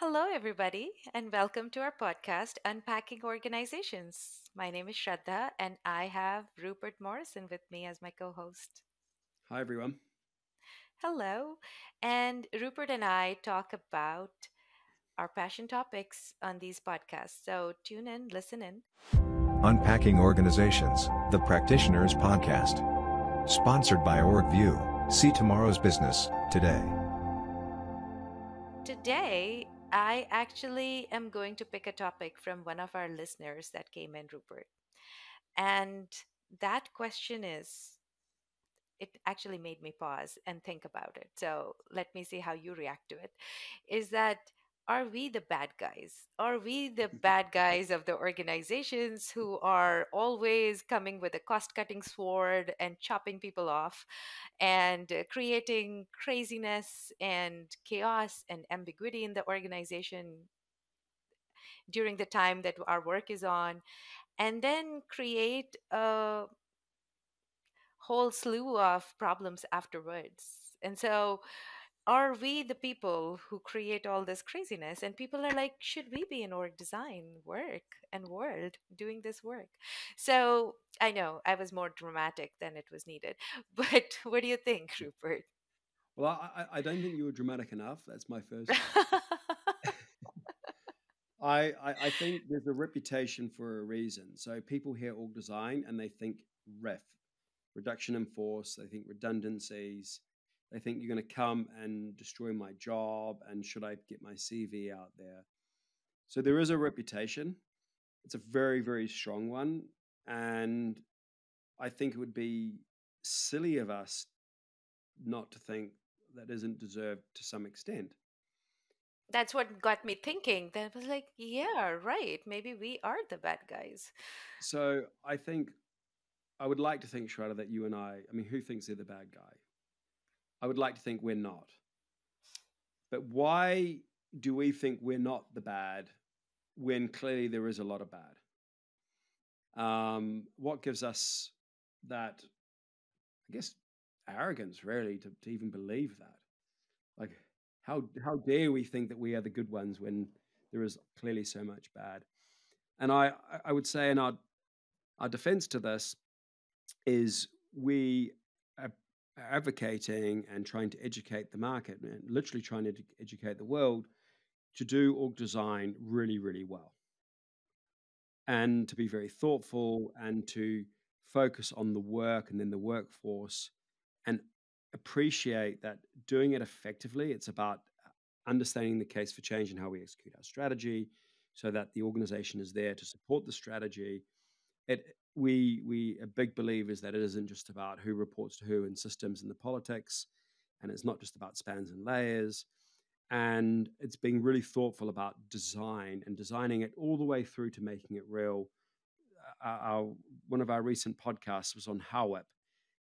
Hello, everybody, and welcome to our podcast, Unpacking Organizations. My name is Shraddha, and I have Rupert Morrison with me as my co host. Hi, everyone. Hello, and Rupert and I talk about our passion topics on these podcasts. So tune in, listen in. Unpacking Organizations, the Practitioners Podcast. Sponsored by OrgView. See tomorrow's business today. Today, I actually am going to pick a topic from one of our listeners that came in, Rupert. And that question is it actually made me pause and think about it. So let me see how you react to it. Is that are we the bad guys? Are we the bad guys of the organizations who are always coming with a cost cutting sword and chopping people off and uh, creating craziness and chaos and ambiguity in the organization during the time that our work is on? And then create a whole slew of problems afterwards. And so, are we the people who create all this craziness? And people are like, should we be in org design work and world doing this work? So, I know I was more dramatic than it was needed. But what do you think, Rupert? Well, I, I don't think you were dramatic enough. That's my first. I, I, I think there's a reputation for a reason. So people hear org design and they think RIF reduction in force. They think redundancies. They think you're going to come and destroy my job. And should I get my CV out there? So there is a reputation. It's a very, very strong one. And I think it would be silly of us not to think that isn't deserved to some extent. That's what got me thinking. That was like, yeah, right. Maybe we are the bad guys. So I think I would like to think, Shraddha, that you and I, I mean, who thinks they're the bad guy? I would like to think we're not. But why do we think we're not the bad when clearly there is a lot of bad? Um, what gives us that, I guess, arrogance, really, to, to even believe that? Like, how, how dare we think that we are the good ones when there is clearly so much bad? And I, I would say in our, our defense to this, is we advocating and trying to educate the market and literally trying to educate the world to do org design really, really well. And to be very thoughtful and to focus on the work and then the workforce and appreciate that doing it effectively, it's about uh, understanding the case for change and how we execute our strategy so that the organization is there to support the strategy. It we we are big believers that it isn't just about who reports to who in systems and the politics, and it's not just about spans and layers. And it's being really thoughtful about design and designing it all the way through to making it real. Uh, our, one of our recent podcasts was on HowIP,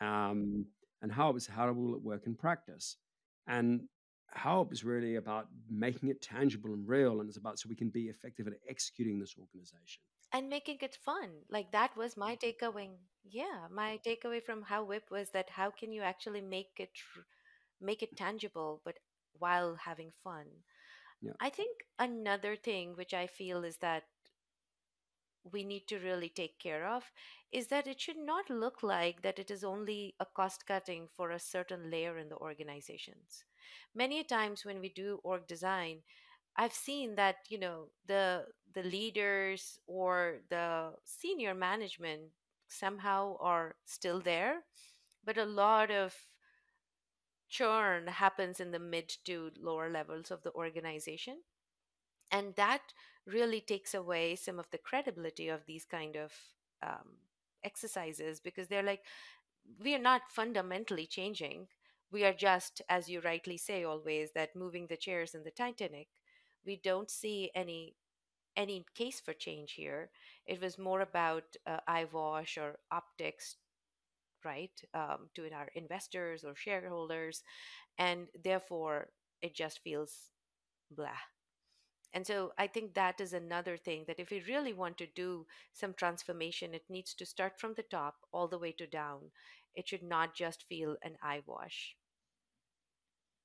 um, and how is how will it work in practice? And HowIP is really about making it tangible and real, and it's about so we can be effective at executing this organization and making it fun like that was my mm-hmm. takeaway yeah my mm-hmm. takeaway from HowIP was that how can you actually make it make it tangible but while having fun. Yeah. I think another thing which i feel is that we need to really take care of is that it should not look like that it is only a cost cutting for a certain layer in the organizations. Many times when we do org design I've seen that you know the the leaders or the senior management somehow are still there, but a lot of churn happens in the mid to lower levels of the organization, and that really takes away some of the credibility of these kind of um, exercises because they're like we are not fundamentally changing. We are just as you rightly say always that moving the chairs in the titanic we don't see any any case for change here. It was more about uh, eyewash or optics, right, um, to our investors or shareholders, and therefore it just feels blah. And so I think that is another thing that if we really want to do some transformation, it needs to start from the top all the way to down. It should not just feel an eyewash.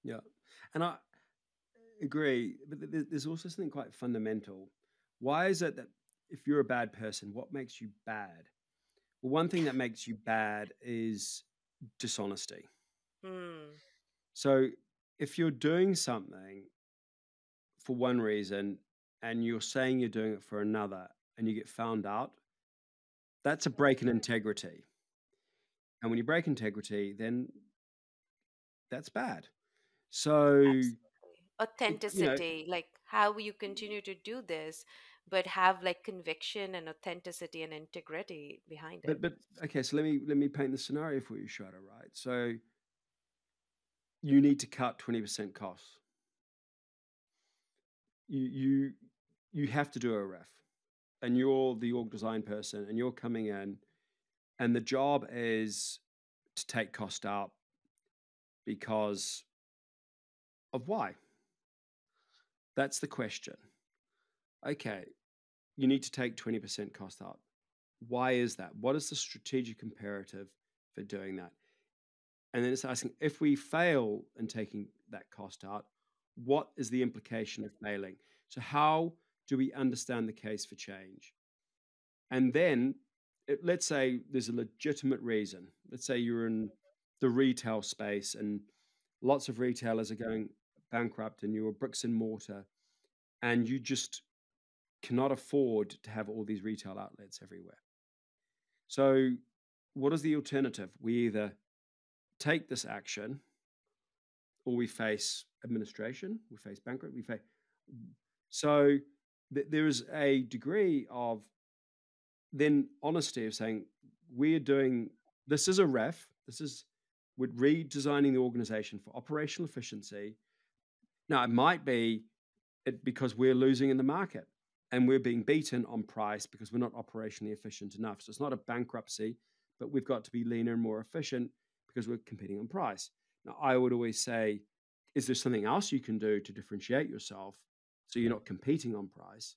Yeah, and I agree, but th- th- there's also something quite fundamental. Why is it that if you're a bad person, what makes you bad? Well, one thing that makes you bad is dishonesty. Hmm. So if you're doing something for one reason and you're saying you're doing it for another and you get found out, that's a break in integrity. And when you break integrity, then that's bad. So, Absolutely. It- you know, Authenticity, like how you mm. continue to do this, but have like conviction and authenticity and integrity behind it. but but okay, so let me let me paint the scenario for you, Shraddha, right? So you need to cut 20% costs. You you you have to do a RIF. And you're the org design person and you're coming in and the job is to take cost out because of why? That's the question. Okay, you need to take 20% cost out. Why is that? What is the strategic imperative for doing that? And then it's asking if we fail in taking that cost out, what is the implication of failing? So, how do we understand the case for change? And then, it, let's say there's a legitimate reason. Let's say you're in the retail space and lots of retailers are going bankrupt and you're bricks and mortar and you just cannot afford to have all these retail outlets everywhere. So, what is the alternative? We either take this action or we face administration, we face bankrupt, we face. So, th- there is a degree of then honesty of saying, we are doing this is a RIF, this is we're redesigning the organization for operational efficiency. Now, it might be it because we're losing in the market and we're being beaten on price because we're not operationally efficient enough. So it's not a bankruptcy, but we've got to be leaner and more efficient because we're competing on price. Now, I would always say, is there something else you can do to differentiate yourself so you're not competing on price?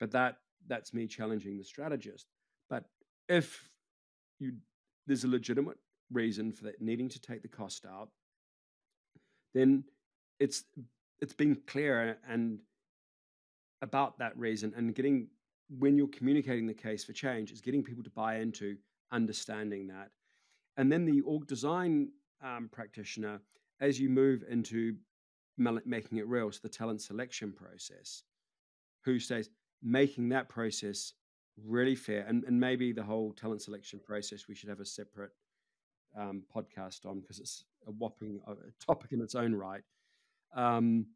But that that's me challenging the strategist. But if you there's a legitimate reason for that needing to take the cost out, then it's it's been clear and about that reason and getting when you're communicating the case for change is getting people to buy into understanding that. And then the org design um, practitioner as you move into making it real so the talent selection process who says making that process really fair and, and maybe the whole talent selection process we should have a separate um, podcast on because it's a whopping topic in its own right um,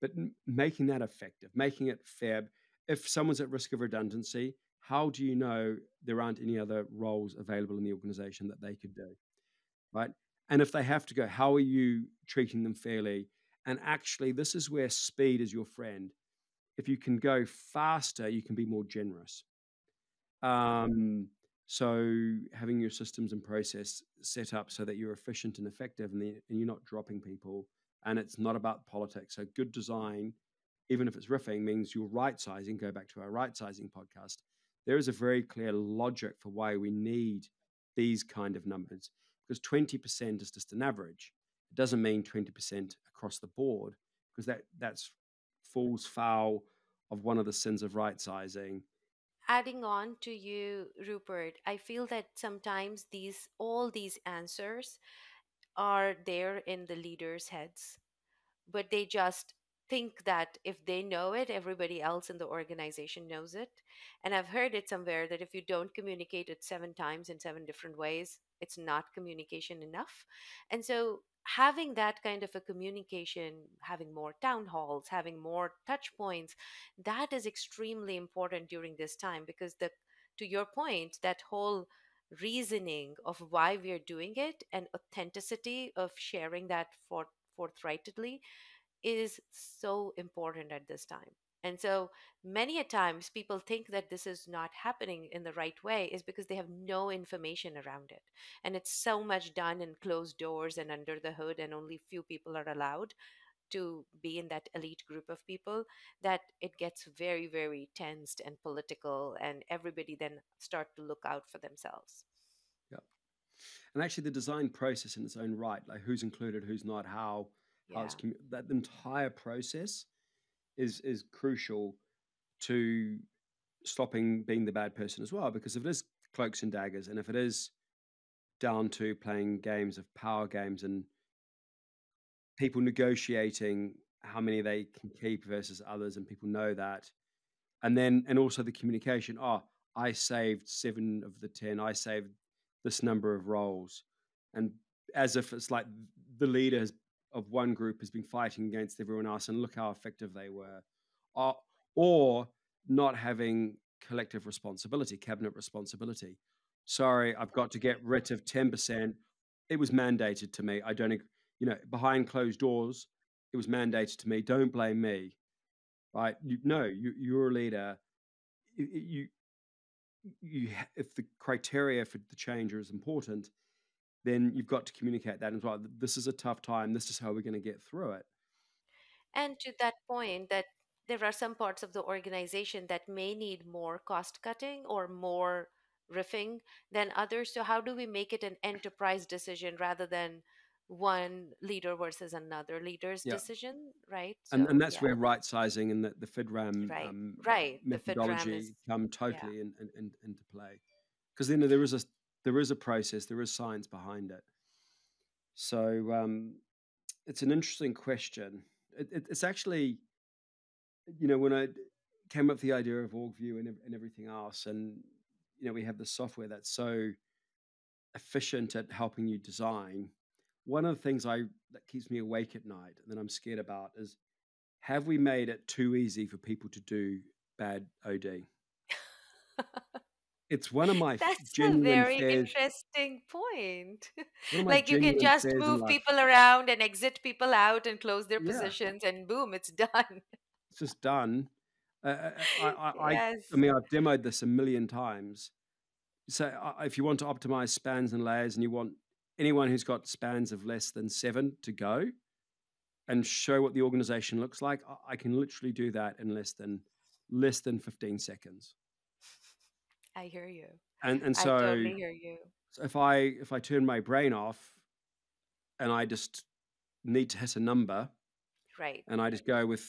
but m- making that effective, making it fair. If someone's at risk of redundancy, how do you know there aren't any other roles available in the organization that they could do? Right. And if they have to go, how are you treating them fairly? And actually, this is where speed is your friend. If you can go faster, you can be more generous. Um, so having your systems and process set up so that you're efficient and effective and, the, and you're not dropping people and it's not about politics. So good design, even if it's riffing, means you're right sizing. Go back to our right sizing podcast. There is a very clear logic for why we need these kind of numbers because 20% is just an average. It doesn't mean 20% across the board because that that's falls foul of one of the sins of right sizing. Adding on to you, Rupert, I feel that sometimes these all these answers are there in the leaders' heads, but they just think that if they know it, everybody else in the organization knows it. And I've heard it somewhere that if you don't communicate it seven times in seven different ways, it's not communication enough. And so, having that kind of a communication, having more town halls, having more touch points, that is extremely important during this time because the to your point, that whole reasoning of why we are doing it and authenticity of sharing that for, forthrightly is so important at this time. And so many a times people think that this is not happening in the right way is because they have no information around it. And it's so much done in closed doors and under the hood, and only few people are allowed to be in that elite group of people that it gets very, very tensed and political, and everybody then start to look out for themselves. Yeah. And actually, the design process in its own right, like who's included, who's not, how, how it's Yeah. commu- that entire process is is crucial to stopping being the bad person as well. Because if it is cloaks and daggers, and if it is down to playing games of power games and people negotiating how many they can keep versus others, and people know that, and then and also the communication. Oh, I saved seven of the ten. I saved this number of roles, and as if it's like the leader of one group has been fighting against everyone else, and look how effective they were, or, or not having collective responsibility, cabinet responsibility. Sorry, I've got to get rid of ten percent. It was mandated to me. I don't, you know, behind closed doors, it was mandated to me. Don't blame me, right? You, no, you, you're a leader. You, you, you, if the criteria for the change is important, then you've got to communicate that as well. This is a tough time. This is how we're going to get through it. And to that point, that there are some parts of the organization that may need more cost cutting or more riffing than others. So, how do we make it an enterprise decision rather than one leader versus another leader's Yeah. decision, right? and, So, and that's yeah, where right sizing and the, the FIDRAM right, um, right. The FIDRAM methodology is, come yeah, totally in, in, in, into play because then there is a there is a process there is science behind it so um, it's an interesting question it, it, it's actually you know when I came up with the idea of orgview and, and everything else and you know we have the software that's so efficient at helping you design one of the things i that keeps me awake at night and that i'm scared about is have we made it too easy for people to do bad od it's one of my That's a very fears interesting point. one of my Like you can just move people around and exit people out and close their yeah positions, and boom, it's done. it's just done uh, uh, uh, I, I, I Yes. I mean i've demoed this a million times so if you want to optimize spans and layers and you want anyone who's got spans of less than seven to go and show what the organization looks like I- i can literally do that in less than less than 15 seconds I hear you. and and I so totally hear you. so if i if i turn my brain off and i just need to hit a number Right. and i just go with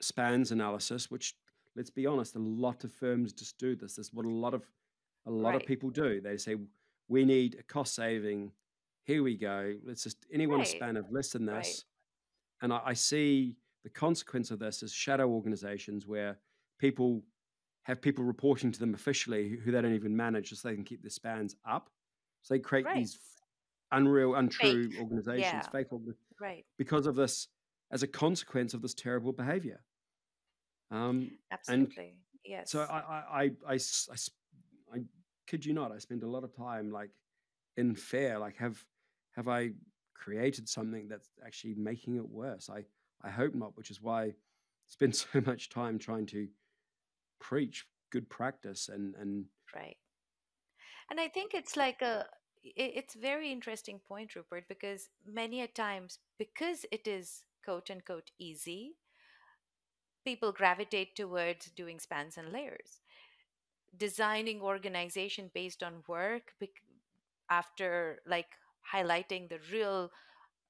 spans analysis which let's be honest a lot of firms just do this this is what a lot of a lot of people do they say we need a cost saving here we go let's just anyone a Right. span of less than Right. this and I, I see the consequence of this is shadow organizations where people have people reporting to them officially who, they don't even manage so they can keep their spans up so they create Right. these unreal Fake. untrue organizations Yeah. fake orga- Right. because of this as a consequence of this terrible behavior um, Absolutely. so i i I, I, I, I s- I s- I kid you not, I spend a lot of time like in fear, like have have I created something that's actually making it worse? I, I hope not, which is why I spend so much time trying to preach good practice and and Right. And I think it's like a it's very interesting point, Rupert, because many a times because it is quote unquote easy, people gravitate towards doing spans and layers. Designing organization based on work after like highlighting the real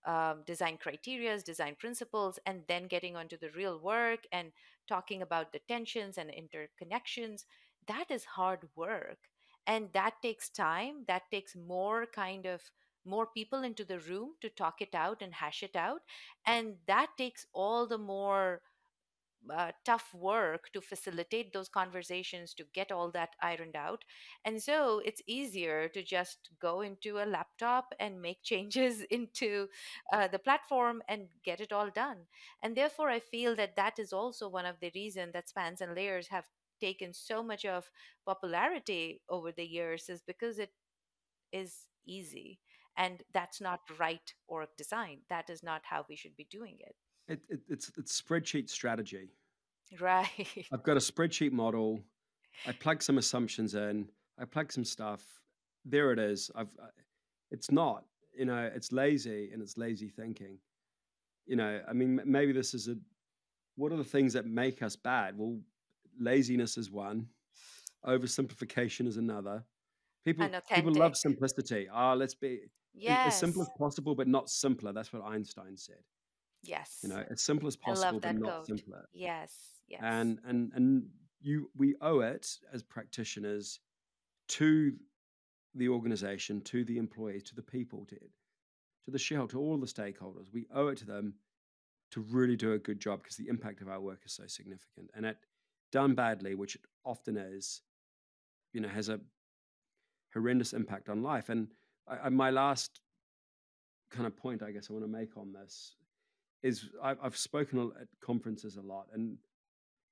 um, design criterias, design principles, and then getting onto the real work and talking about the tensions and interconnections, that is hard work. And that takes time. That takes more kind of more people into the room to talk it out and hash it out. And that takes all the more uh, tough work to facilitate those conversations to get all that ironed out. And so it's easier to just go into a laptop and make changes into uh, the platform and get it all done. And therefore i feel that that is also one of the reasons that spans and layers have taken so much of popularity over the years is because it is easy. And that's not right org design. That is not how we should be doing it it, it, it's it's spreadsheet strategy. right I've got a spreadsheet model. I plug some assumptions in. I plug some stuff. There it is. I've. It's not. You know, it's lazy and it's lazy thinking. You know, I mean, maybe this is a. What are the things that make us bad? Well, laziness is one. Oversimplification is another. People people love simplicity. Ah, let's be a- as simple as possible, but not simpler. That's what Einstein said. Yes. You know, as simple as possible, love but not simpler. Yes. Yes. And and and you we owe it as practitioners to the organization, to the employees, to the people, to to the shareholder, to all the stakeholders. We owe it to them to really do a good job because the impact of our work is so significant. And it done badly, which it often is, you know, has a horrendous impact on life. And I, I, my last kind of point, I guess, I want to make on this is I, I've spoken at conferences a lot, and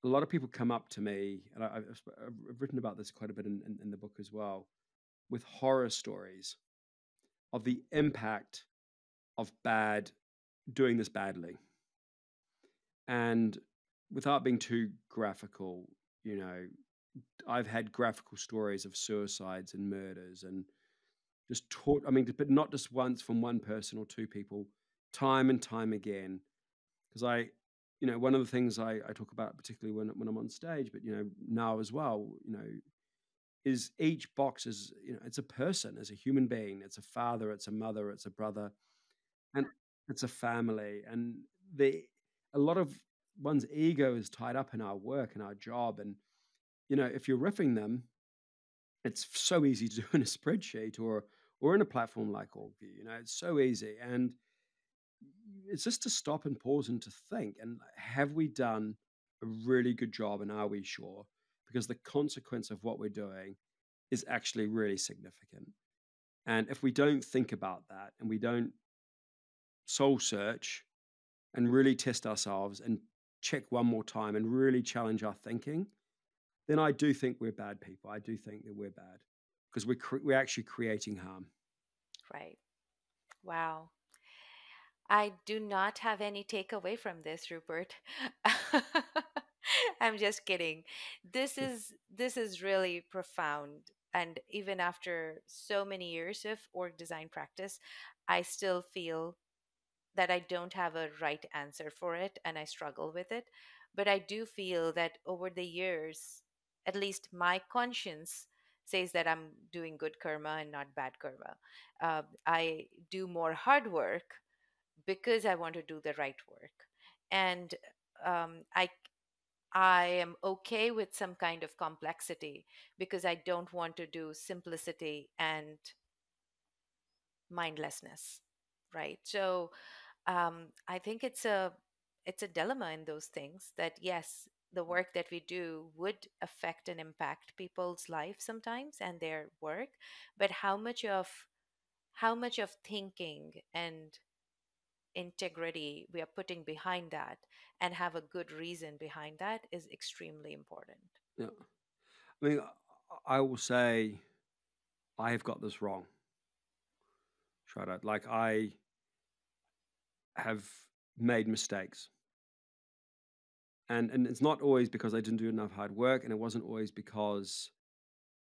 a lot of people come up to me, and I, have written about this quite a bit in, in, in the book as well, with horror stories of the impact of bad doing this badly. And without being too graphical, you know, I've had graphical stories of suicides and murders and just taught, I mean, but not just once from one person or two people, time and time again. Because I, you know, one of the things I, I talk about, particularly when, when I'm on stage, but, you know, now as well, you know, is each box is, you know, it's a person, it's a human being, it's a father, it's a mother, it's a brother, and it's a family. And the, a lot of one's ego is tied up in our work and our job. And, you know, if you're riffing them, it's so easy to do in a spreadsheet or or in a platform like Orgview. You know, it's so easy. And it's just to stop and pause and to think and have we done a really good job and are we sure? Because the consequence of what we're doing is actually really significant. And if we don't think about that and we don't soul search and really test ourselves and check one more time and really challenge our thinking, then I do think we're bad people. I do think that we're bad because we're cre- we're actually creating harm. Right. Wow. I do not have any takeaway from this, Rupert. I'm just kidding. This is this is really profound and even after so many years of org design practice, I still feel that I don't have a right answer for it and I struggle with it. But I do feel that over the years, at least my conscience says that I'm doing good karma and not bad karma. Uh, I do more hard work because I want to do the right work. And um, I I am okay with some kind of complexity because I don't want to do simplicity and mindlessness, right? So um, I think it's a it's a dilemma in those things that yes, the work that we do would affect and impact people's life sometimes and their work, but how much of how much of thinking and integrity we are putting behind that and have a good reason behind that is extremely important. Yeah. I mean, I will say I have got this wrong. Shraddha. Like I have made mistakes. And and it's not always because I didn't do enough hard work and it wasn't always because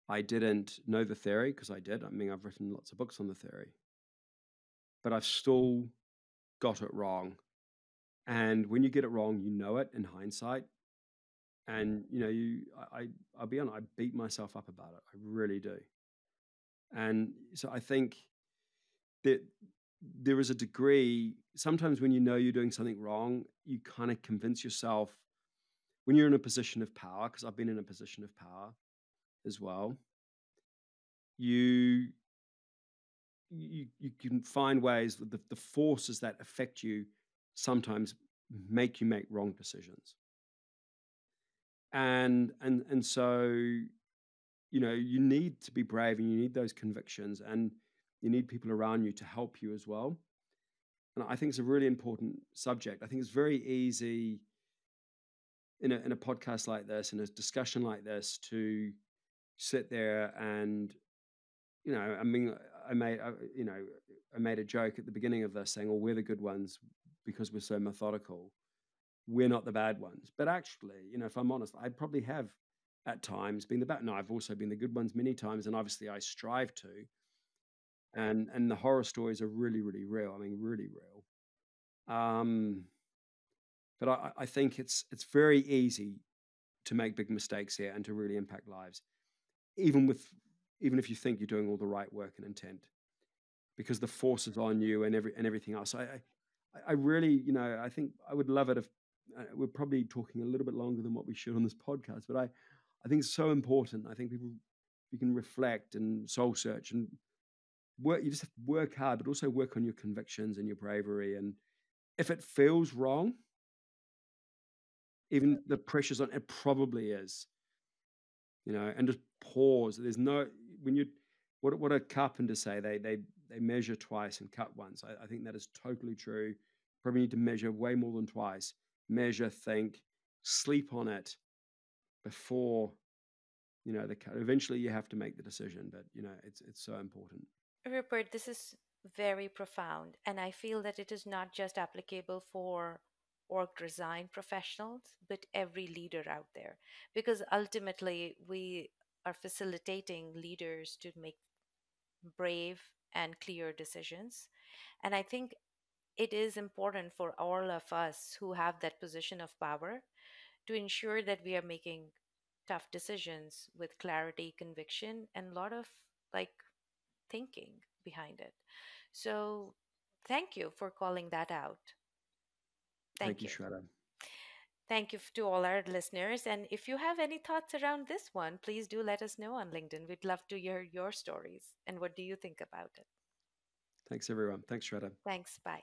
I didn't know the theory because I did. I mean, I've written lots of books on the theory. But I've still got it wrong. And when you get it wrong, you know it in hindsight. And you know, you I, I I'll be honest, I beat myself up about it. I really do. And so I think that there is a degree sometimes when you know you're doing something wrong you kind of convince yourself when you're in a position of power because i've been in a position of power as well you you, you can find ways that the, the forces that affect you sometimes make you make wrong decisions and and and so you know you need to be brave and you need those convictions and you need people around you to help you as well. And I think it's a really important subject. I think it's very easy in a, in a podcast like this, in a discussion like this, to sit there and, you know, I mean, I made, you know, I made a joke at the beginning of this saying, "Well, we're the good ones because we're so methodical. We're not the bad ones." But actually, you know, if I'm honest, I probably have at times been the bad. No, I've also been the good ones many times, and obviously I strive to and and the horror stories are really really real. I mean, really real. Um, but I, I think it's it's very easy to make big mistakes here and to really impact lives, even with even if you think you're doing all the right work and intent, because the force is on you and every and everything else. I I, I really, you know, I think I would love it if uh, we're probably talking a little bit longer than what we should on this podcast, but I, I think it's so important. I think people you can reflect and soul search and work. You just have to work hard, but also work on your convictions and your bravery. And if it feels wrong, even the pressure's on, it probably is. You know, and just pause. There's no when you what what a carpenter say they they they measure twice and cut once. I, I think that is totally true. Probably need to measure way more than twice. Measure, think, sleep on it before you know the cut. Eventually, you have to make the decision, but you know it's it's so important. Rupert, this is very profound, and I feel that it is not just applicable for org design professionals, but every leader out there, because ultimately we are facilitating leaders to make brave and clear decisions. And I think it is important for all of us who have that position of power to ensure that we are making tough decisions with clarity, conviction, and a lot of like thinking behind it. So, thank you for calling that out. Thank, thank you, Shweta. Thank you to all our listeners. And if you have any thoughts around this one, please do let us know on LinkedIn. We'd love to hear your stories and what do you think about it. Thanks, everyone. Thanks, Shweta. Thanks. Bye.